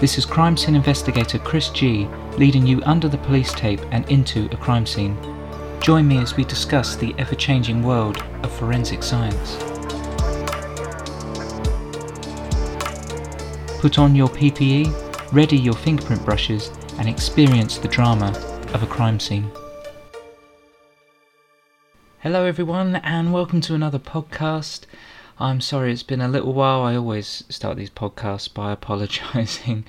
This is crime scene investigator Chris G, leading you under the police tape and into a crime scene. Join me as we discuss the ever changing world of forensic science. Put on your PPE, ready your fingerprint brushes, and experience the drama of a crime scene. Hello, everyone, and welcome to another podcast. I'm sorry it's been a little while. I always start these podcasts by apologising.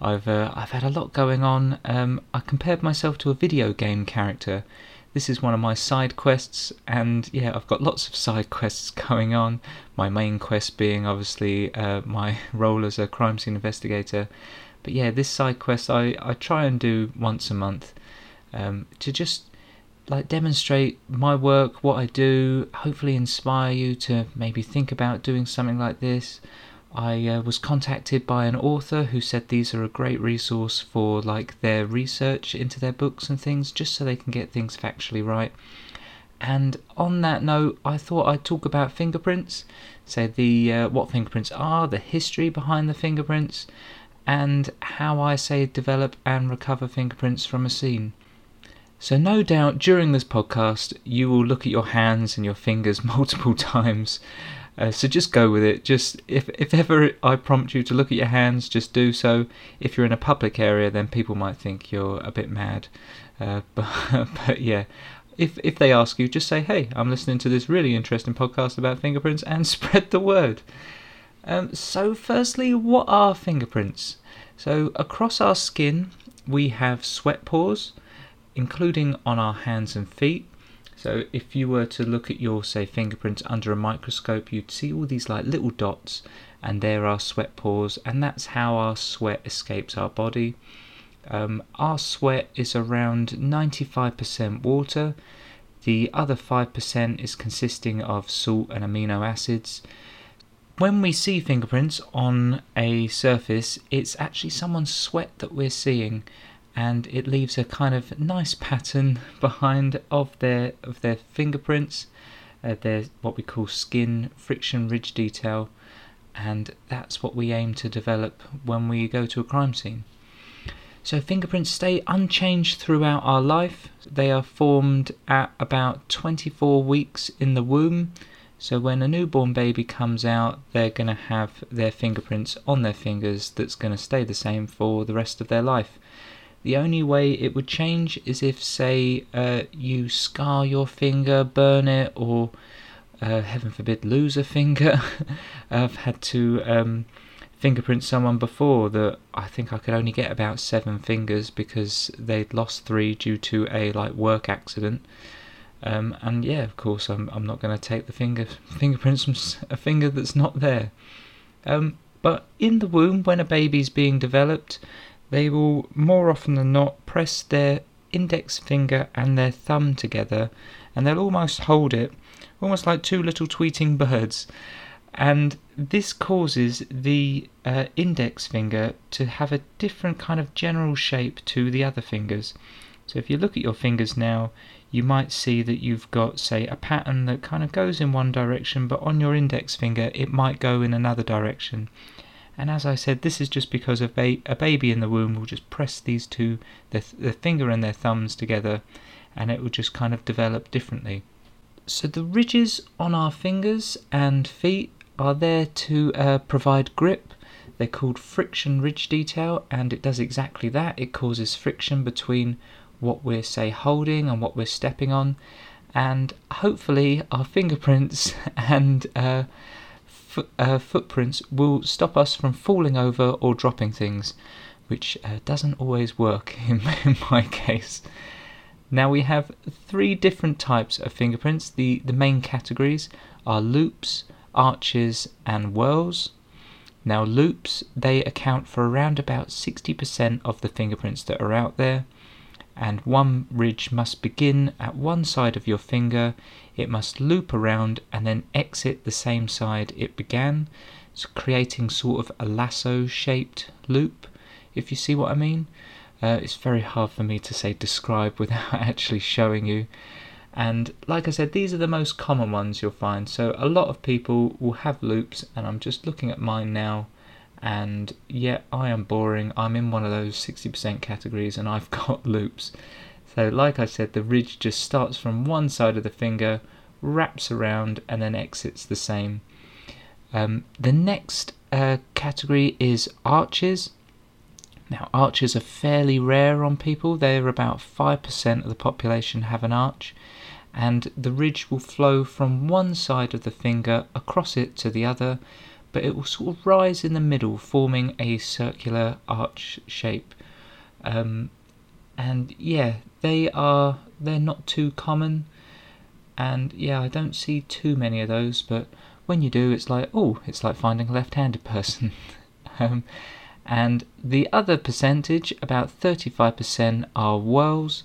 I've uh, I've had a lot going on. Um, I compared myself to a video game character. This is one of my side quests, and yeah, I've got lots of side quests going on. My main quest being obviously uh, my role as a crime scene investigator. But yeah, this side quest I, I try and do once a month um, to just like demonstrate my work, what I do, hopefully inspire you to maybe think about doing something like this. I uh, was contacted by an author who said these are a great resource for like their research into their books and things, just so they can get things factually right. And on that note, I thought I'd talk about fingerprints, say the uh, what fingerprints are, the history behind the fingerprints, and how I say develop and recover fingerprints from a scene. So, no doubt during this podcast, you will look at your hands and your fingers multiple times. Uh, so just go with it. Just if if ever I prompt you to look at your hands, just do so. If you're in a public area, then people might think you're a bit mad. Uh, but, but yeah, if if they ask you, just say, "Hey, I'm listening to this really interesting podcast about fingerprints," and spread the word. Um, so, firstly, what are fingerprints? So, across our skin, we have sweat pores including on our hands and feet. So if you were to look at your, say, fingerprints under a microscope, you'd see all these like little dots, and there are sweat pores, and that's how our sweat escapes our body. Um, our sweat is around 95% water. The other 5% is consisting of salt and amino acids. When we see fingerprints on a surface, it's actually someone's sweat that we're seeing and it leaves a kind of nice pattern behind of their of their fingerprints uh, their what we call skin friction ridge detail and that's what we aim to develop when we go to a crime scene. So fingerprints stay unchanged throughout our life. They are formed at about 24 weeks in the womb. So when a newborn baby comes out they're going to have their fingerprints on their fingers that's going to stay the same for the rest of their life the only way it would change is if, say, uh, you scar your finger, burn it, or uh, heaven forbid, lose a finger. I've had to um, fingerprint someone before that I think I could only get about seven fingers because they'd lost three due to a like work accident. Um, and yeah, of course, I'm I'm not going to take the finger fingerprints from a finger that's not there. Um, but in the womb, when a baby's being developed, they will more often than not press their index finger and their thumb together and they'll almost hold it, almost like two little tweeting birds. And this causes the uh, index finger to have a different kind of general shape to the other fingers. So if you look at your fingers now, you might see that you've got, say, a pattern that kind of goes in one direction, but on your index finger it might go in another direction. And as I said, this is just because a, ba- a baby in the womb will just press these two, the, th- the finger and their thumbs together, and it will just kind of develop differently. So the ridges on our fingers and feet are there to uh, provide grip. They're called friction ridge detail, and it does exactly that. It causes friction between what we're, say, holding and what we're stepping on, and hopefully our fingerprints and uh, uh, footprints will stop us from falling over or dropping things, which uh, doesn't always work in, in my case. Now we have three different types of fingerprints. The, the main categories are loops, arches, and whorls. Now loops, they account for around about 60% of the fingerprints that are out there and one ridge must begin at one side of your finger, it must loop around and then exit the same side it began, so creating sort of a lasso shaped loop, if you see what I mean. Uh, it's very hard for me to say describe without actually showing you. And like I said, these are the most common ones you'll find. So a lot of people will have loops, and I'm just looking at mine now, and yeah, I am boring. I'm in one of those 60% categories and I've got loops. So, like I said, the ridge just starts from one side of the finger, wraps around, and then exits the same. Um, the next uh, category is arches. Now, arches are fairly rare on people. They're about 5% of the population have an arch, and the ridge will flow from one side of the finger across it to the other, but it will sort of rise in the middle, forming a circular arch shape. Um, and yeah, they are they're not too common, and yeah, I don't see too many of those. But when you do, it's like oh, it's like finding a left-handed person. um, and the other percentage, about 35%, are whorls.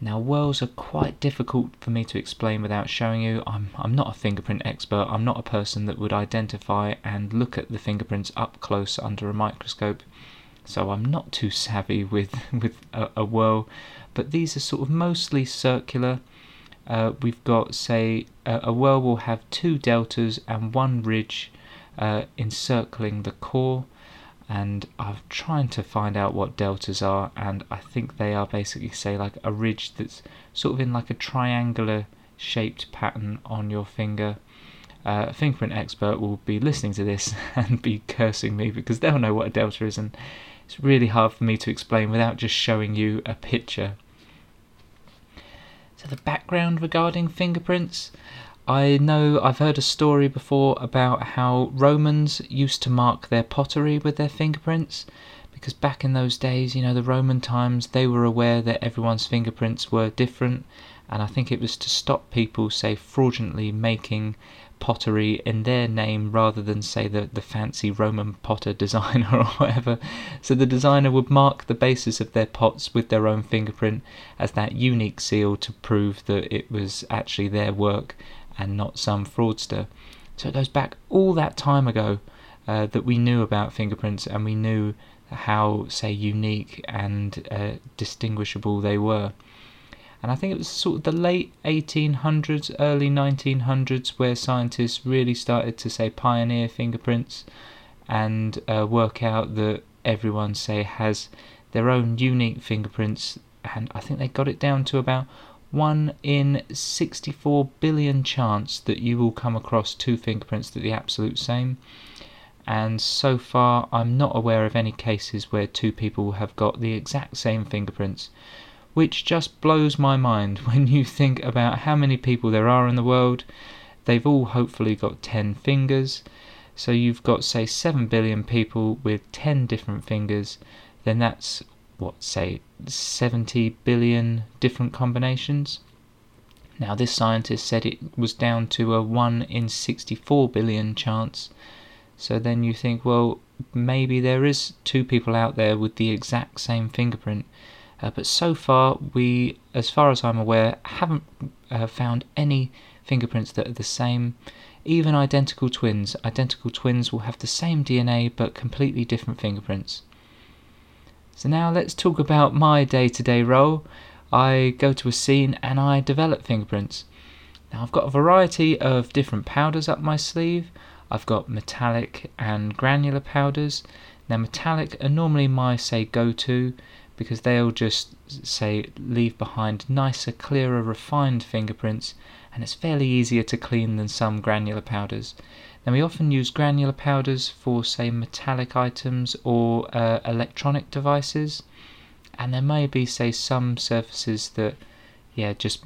Now, whorls are quite difficult for me to explain without showing you. I'm, I'm not a fingerprint expert. I'm not a person that would identify and look at the fingerprints up close under a microscope. So I'm not too savvy with, with a, a whorl. But these are sort of mostly circular. Uh, we've got, say, a, a whorl will have two deltas and one ridge uh, encircling the core and I'm trying to find out what deltas are, and I think they are basically say like a ridge that's sort of in like a triangular shaped pattern on your finger. Uh, a fingerprint expert will be listening to this and be cursing me because they'll know what a delta is, and it's really hard for me to explain without just showing you a picture. So the background regarding fingerprints. I know I've heard a story before about how Romans used to mark their pottery with their fingerprints because back in those days, you know, the Roman times, they were aware that everyone's fingerprints were different, and I think it was to stop people, say, fraudulently making pottery in their name rather than, say, the, the fancy Roman potter designer or whatever. So the designer would mark the bases of their pots with their own fingerprint as that unique seal to prove that it was actually their work and not some fraudster. So it goes back all that time ago uh, that we knew about fingerprints and we knew how, say, unique and uh, distinguishable they were. And I think it was sort of the late 1800s, early 1900s where scientists really started to, say, pioneer fingerprints and uh, work out that everyone, say, has their own unique fingerprints. And I think they got it down to about 1 in 64 billion chance that you will come across two fingerprints that are the absolute same. And so far, I'm not aware of any cases where two people have got the exact same fingerprints, which just blows my mind when you think about how many people there are in the world. They've all hopefully got 10 fingers. So you've got, say, 7 billion people with 10 different fingers, then that's what, say, 70 billion different combinations. Now, this scientist said it was down to a 1 in 64 billion chance. So then you think, well, maybe there is two people out there with the exact same fingerprint. Uh, but so far, we, as far as I'm aware, haven't uh, found any fingerprints that are the same. Even identical twins. Identical twins will have the same DNA but completely different fingerprints. So now let's talk about my day-to-day role. I go to a scene and I develop fingerprints. Now I've got a variety of different powders up my sleeve. I've got metallic and granular powders. Now metallic are normally my say go-to because they'll just say leave behind nicer, clearer, refined fingerprints and it's fairly easier to clean than some granular powders. Now we often use granular powders for say metallic items or uh, electronic devices and there may be say some surfaces that yeah just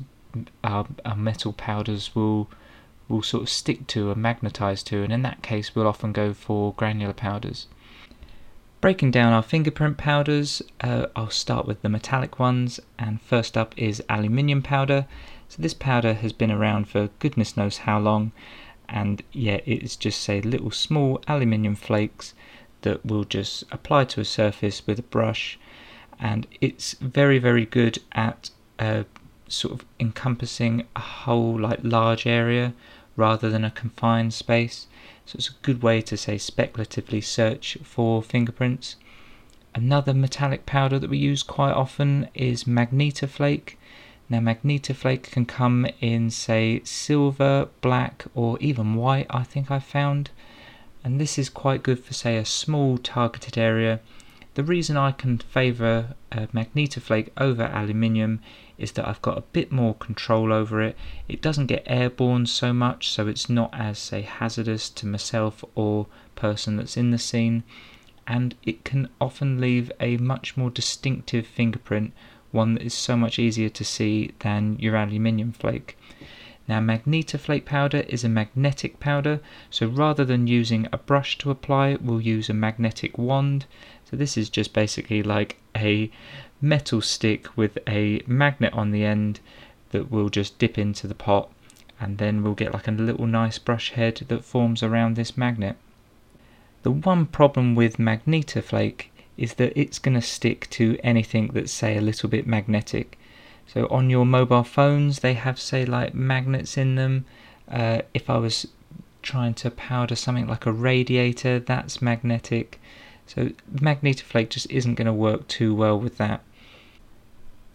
our, our metal powders will will sort of stick to and magnetize to and in that case we'll often go for granular powders. Breaking down our fingerprint powders, uh, I'll start with the metallic ones and first up is aluminium powder. So this powder has been around for goodness knows how long and yeah it's just say little small aluminium flakes that will just apply to a surface with a brush. And it's very very good at uh, sort of encompassing a whole like large area rather than a confined space. So it's a good way to say speculatively search for fingerprints. Another metallic powder that we use quite often is magnetoflake now, magnetoflake can come in, say, silver, black, or even white, I think I found. and this is quite good for say a small targeted area. The reason I can favour uh, Magnetoflake over aluminium is that I've got a bit more control over it. It doesn't get airborne so much, so it's not as say hazardous to myself or person that's in the scene, and it can often leave a much more distinctive fingerprint, one that is so much easier to see than your aluminium flake. Now, Magnetoflake powder is a magnetic powder, so rather than using a brush to apply, we'll use a magnetic wand. So, this is just basically like a metal stick with a magnet on the end that we'll just dip into the pot, and then we'll get like a little nice brush head that forms around this magnet. The one problem with Magnetoflake is that it's going to stick to anything that's, say, a little bit magnetic. So on your mobile phones, they have say like magnets in them. Uh, if I was trying to powder something like a radiator, that's magnetic. So Magnetoflake just isn't going to work too well with that.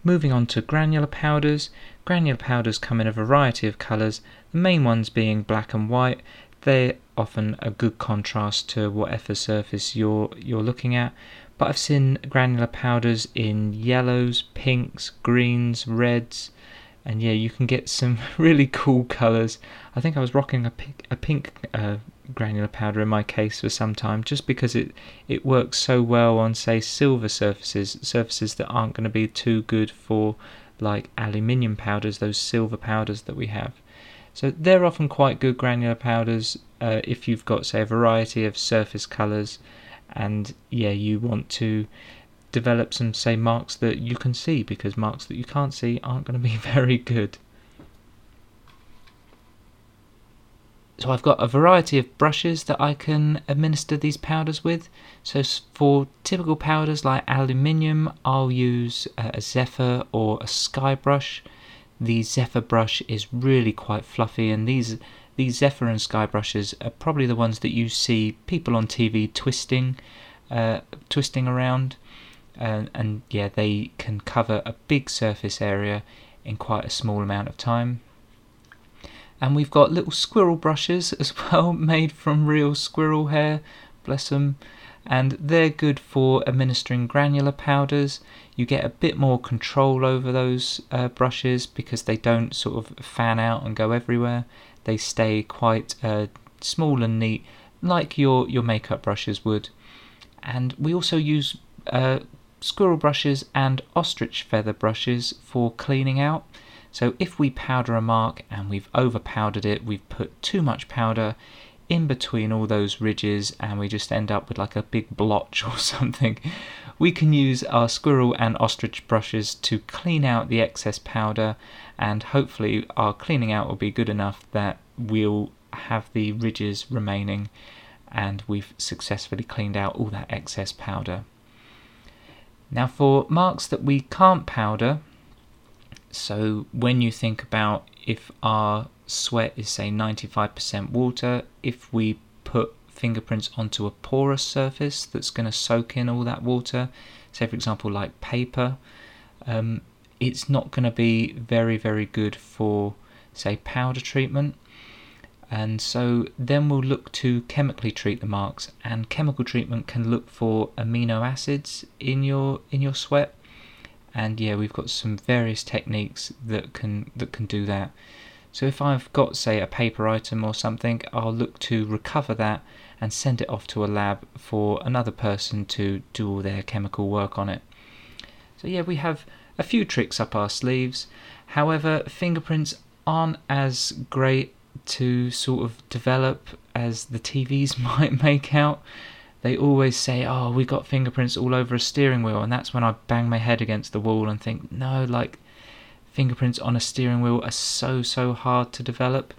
Moving on to granular powders. Granular powders come in a variety of colours, the main ones being black and white. They're often a good contrast to whatever surface you're you're looking at but I've seen granular powders in yellows, pinks, greens, reds, and yeah, you can get some really cool colours. I think I was rocking a pink, a pink uh, granular powder in my case for some time, just because it it works so well on say silver surfaces, surfaces that aren't going to be too good for like aluminium powders, those silver powders that we have. So they're often quite good granular powders uh, if you've got say a variety of surface colours and yeah, you want to develop some say marks that you can see because marks that you can't see aren't going to be very good. So I've got a variety of brushes that I can administer these powders with. So for typical powders like aluminium, I'll use a Zephyr or a Sky brush. The Zephyr brush is really quite fluffy and these these Zephyr and Sky brushes are probably the ones that you see people on TV twisting, uh, twisting around, uh, and yeah, they can cover a big surface area in quite a small amount of time. And we've got little squirrel brushes as well, made from real squirrel hair, bless them. And they're good for administering granular powders. You get a bit more control over those uh, brushes because they don't sort of fan out and go everywhere they stay quite uh, small and neat, like your, your makeup brushes would. And we also use uh, squirrel brushes and ostrich feather brushes for cleaning out. So if we powder a mark and we've over powdered it, we've put too much powder in between all those ridges and we just end up with like a big blotch or something, we can use our squirrel and ostrich brushes to clean out the excess powder and hopefully our cleaning out will be good enough that we'll have the ridges remaining and we've successfully cleaned out all that excess powder. Now for marks that we can't powder, so when you think about if our sweat is say 95% water, if we put fingerprints onto a porous surface that's going to soak in all that water, say for example like paper, um, it's not going to be very, very good for, say, powder treatment. And so then we'll look to chemically treat the marks, and chemical treatment can look for amino acids in your in your sweat. And yeah, we've got some various techniques that can that can do that. So if I've got say a paper item or something, I'll look to recover that and send it off to a lab for another person to do all their chemical work on it. So yeah, we have a few tricks up our sleeves. However, fingerprints aren't as great to sort of develop as the TVs might make out. They always say, "Oh, we got fingerprints all over a steering wheel," and that's when I bang my head against the wall and think, "No, like fingerprints on a steering wheel are so so hard to develop."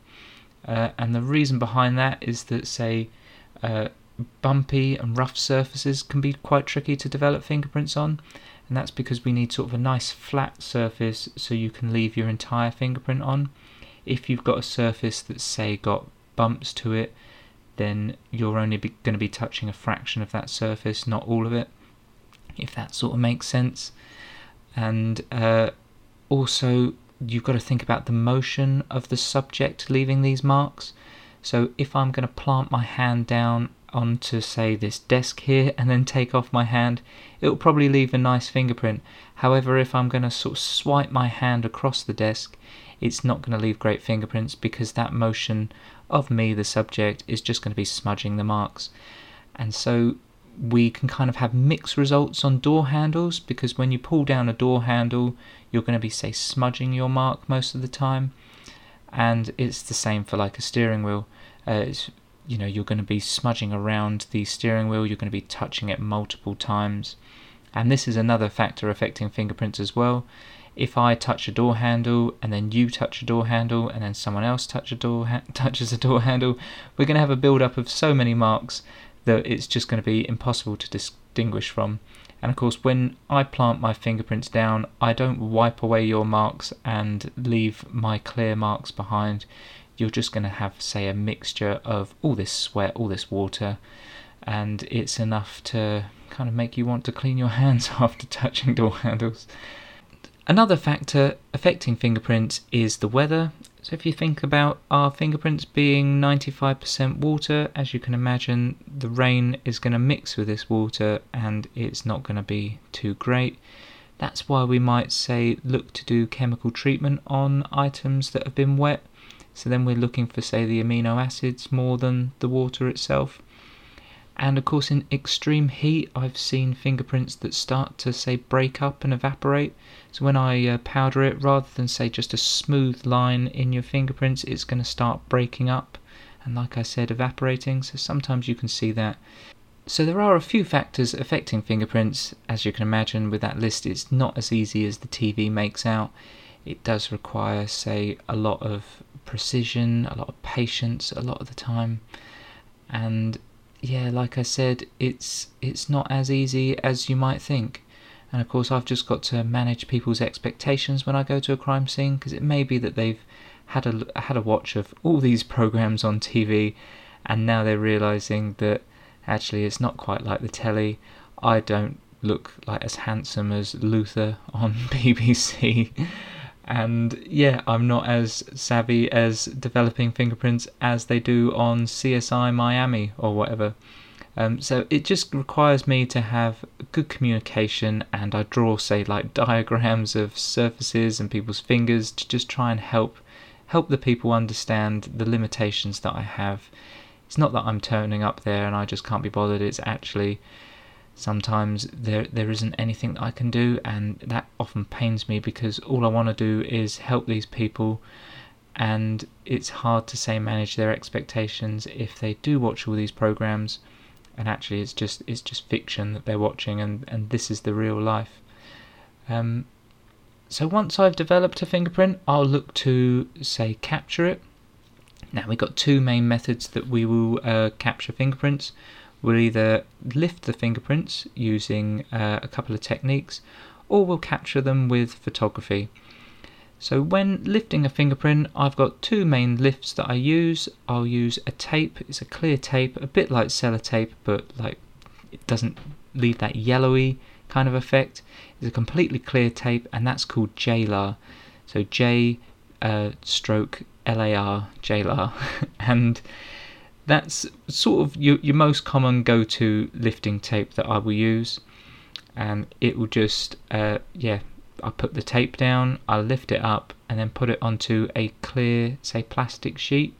Uh, and the reason behind that is that, say, uh, bumpy and rough surfaces can be quite tricky to develop fingerprints on and that's because we need sort of a nice flat surface so you can leave your entire fingerprint on. If you've got a surface that's say got bumps to it, then you're only going to be touching a fraction of that surface, not all of it, if that sort of makes sense. And uh, also, you've got to think about the motion of the subject leaving these marks. So if I'm going to plant my hand down onto say this desk here and then take off my hand, it will probably leave a nice fingerprint. However, if I'm going to sort of swipe my hand across the desk, it's not going to leave great fingerprints because that motion of me, the subject, is just going to be smudging the marks. And so we can kind of have mixed results on door handles because when you pull down a door handle, you're going to be, say, smudging your mark most of the time. And it's the same for like a steering wheel. Uh, you know, you're going to be smudging around the steering wheel, you're going to be touching it multiple times. And this is another factor affecting fingerprints as well. If I touch a door handle and then you touch a door handle and then someone else touch a door ha- touches a door handle, we're going to have a build up of so many marks that it's just going to be impossible to distinguish from. And of course, when I plant my fingerprints down, I don't wipe away your marks and leave my clear marks behind. You're just going to have, say, a mixture of all this sweat, all this water, and it's enough to kind of make you want to clean your hands after touching door handles. Another factor affecting fingerprints is the weather. So, if you think about our fingerprints being 95% water, as you can imagine, the rain is going to mix with this water and it's not going to be too great. That's why we might say look to do chemical treatment on items that have been wet. So, then we're looking for, say, the amino acids more than the water itself. And of course, in extreme heat, I've seen fingerprints that start to say break up and evaporate. So when I uh, powder it, rather than say just a smooth line in your fingerprints, it's going to start breaking up and, like I said, evaporating. So sometimes you can see that. So there are a few factors affecting fingerprints. As you can imagine, with that list, it's not as easy as the TV makes out. It does require, say, a lot of precision, a lot of patience, a lot of the time. And yeah, like I said, it's it's not as easy as you might think. And of course, I've just got to manage people's expectations when I go to a crime scene because it may be that they've had a had a watch of all these programs on TV, and now they're realizing that actually it's not quite like the telly. I don't look like as handsome as Luther on BBC and yeah, I'm not as savvy as developing fingerprints as they do on CSI Miami or whatever. Um, so it just requires me to have good communication, and I draw, say, like diagrams of surfaces and people's fingers to just try and help help the people understand the limitations that I have. It's not that I'm turning up there and I just can't be bothered. It's actually sometimes there there isn't anything that I can do and that often pains me because all I want to do is help these people and it's hard to say manage their expectations if they do watch all these programs and actually it's just it's just fiction that they're watching and and this is the real life. Um, so once I've developed a fingerprint I'll look to say capture it. Now we've got two main methods that we will uh, capture fingerprints We'll either lift the fingerprints using uh, a couple of techniques or we'll capture them with photography. So when lifting a fingerprint, I've got two main lifts that I use. I'll use a tape, it's a clear tape, a bit like sellotape, but like it doesn't leave that yellowy kind of effect. It's a completely clear tape, and that's called JLAR. So J uh, stroke LAR, JLAR. and that's sort of your, your most common go-to lifting tape that I will use. And it will just uh, yeah I put the tape down I lift it up and then put it onto a clear say plastic sheet.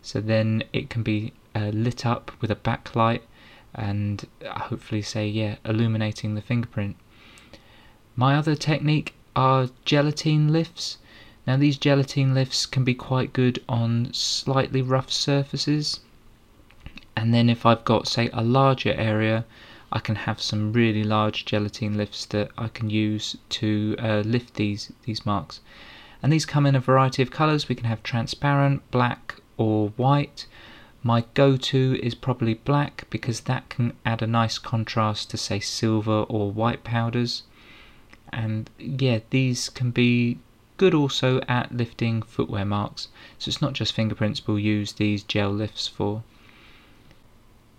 So then it can be uh, lit up with a backlight and hopefully say yeah illuminating the fingerprint. My other technique are gelatine lifts. Now these gelatine lifts can be quite good on slightly rough surfaces and then if I've got say a larger area I can have some really large gelatine lifts that I can use to uh, lift these these marks. And these come in a variety of colors we can have transparent black or white. My go-to is probably black because that can add a nice contrast to say silver or white powders. And yeah these can be good also at lifting footwear marks. So it's not just fingerprints we'll use these gel lifts for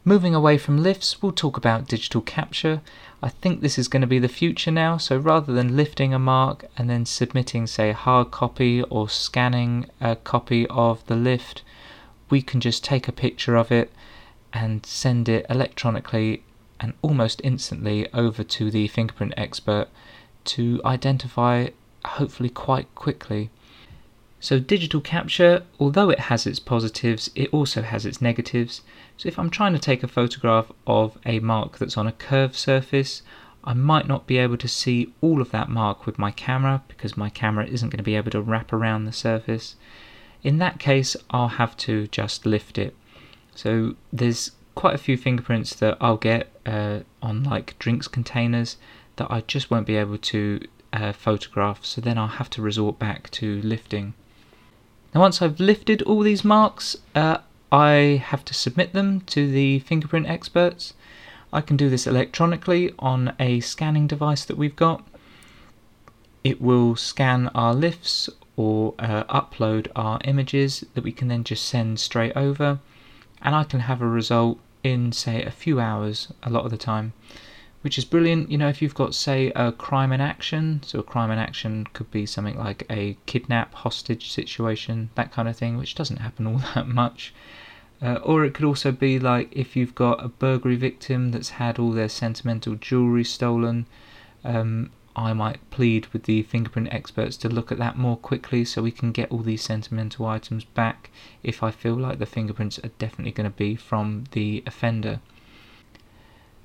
Moving away from lifts, we'll talk about digital capture. I think this is going to be the future now, so rather than lifting a mark and then submitting, say, a hard copy or scanning a copy of the lift, we can just take a picture of it and send it electronically and almost instantly over to the fingerprint expert to identify, hopefully, quite quickly. So, digital capture, although it has its positives, it also has its negatives. So, if I'm trying to take a photograph of a mark that's on a curved surface, I might not be able to see all of that mark with my camera because my camera isn't going to be able to wrap around the surface. In that case, I'll have to just lift it. So there's quite a few fingerprints that I'll get uh, on like drinks containers that I just won't be able to uh, photograph, so then I'll have to resort back to lifting. Now, once I've lifted all these marks, uh, I have to submit them to the fingerprint experts. I can do this electronically on a scanning device that we've got. It will scan our lifts or uh, upload our images that we can then just send straight over, and I can have a result in, say, a few hours a lot of the time, which is brilliant. You know, if you've got, say, a crime in action, so a crime in action could be something like a kidnap, hostage situation, that kind of thing, which doesn't happen all that much. Uh, or it could also be like if you've got a burglary victim that's had all their sentimental jewellery stolen, um, I might plead with the fingerprint experts to look at that more quickly so we can get all these sentimental items back if I feel like the fingerprints are definitely going to be from the offender.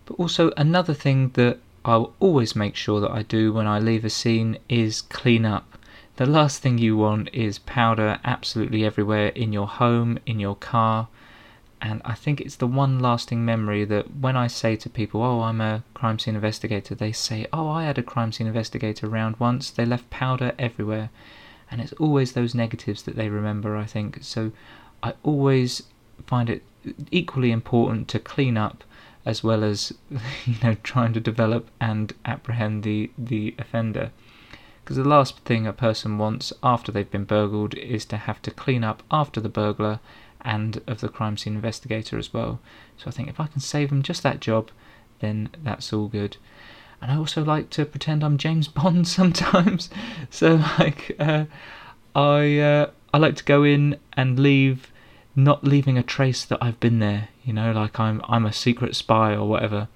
But also, another thing that I'll always make sure that I do when I leave a scene is clean up. The last thing you want is powder absolutely everywhere in your home, in your car, and I think it's the one lasting memory that when I say to people, "Oh, I'm a crime scene investigator," they say, "Oh, I had a crime scene investigator around once. They left powder everywhere," and it's always those negatives that they remember. I think so. I always find it equally important to clean up as well as you know trying to develop and apprehend the the offender because the last thing a person wants after they've been burgled is to have to clean up after the burglar and of the crime scene investigator as well. So I think if I can save them just that job, then that's all good. And I also like to pretend I'm James Bond sometimes. so like uh, I uh, I like to go in and leave not leaving a trace that I've been there, you know, like I'm I'm a secret spy or whatever.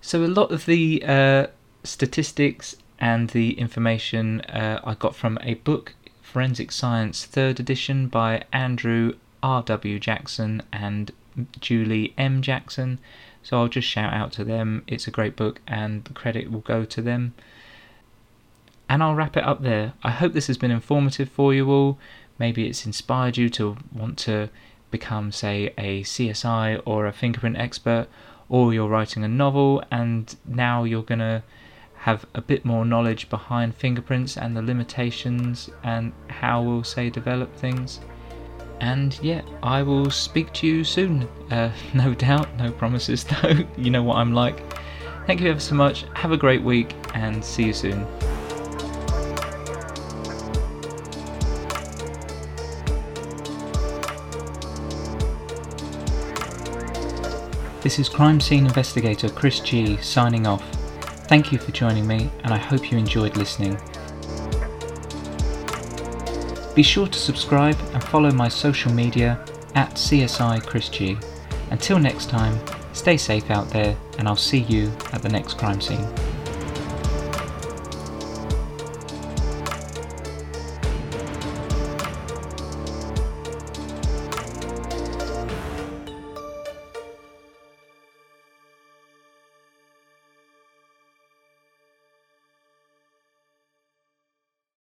So a lot of the uh, statistics and the information uh, I got from a book, Forensic Science, third edition by Andrew R.W. Jackson and Julie M. Jackson. So I'll just shout out to them. It's a great book, and the credit will go to them. And I'll wrap it up there. I hope this has been informative for you all. Maybe it's inspired you to want to become, say, a CSI or a fingerprint expert, or you're writing a novel and now you're going to have a bit more knowledge behind fingerprints and the limitations and how we'll, say, develop things. And yeah, I will speak to you soon. Uh, no doubt, no promises though. you know what I'm like. Thank you ever so much. Have a great week and see you soon. This is crime scene investigator Chris G signing off. Thank you for joining me, and I hope you enjoyed listening. Be sure to subscribe and follow my social media at CSI Chris G. Until next time, stay safe out there, and I'll see you at the next crime scene.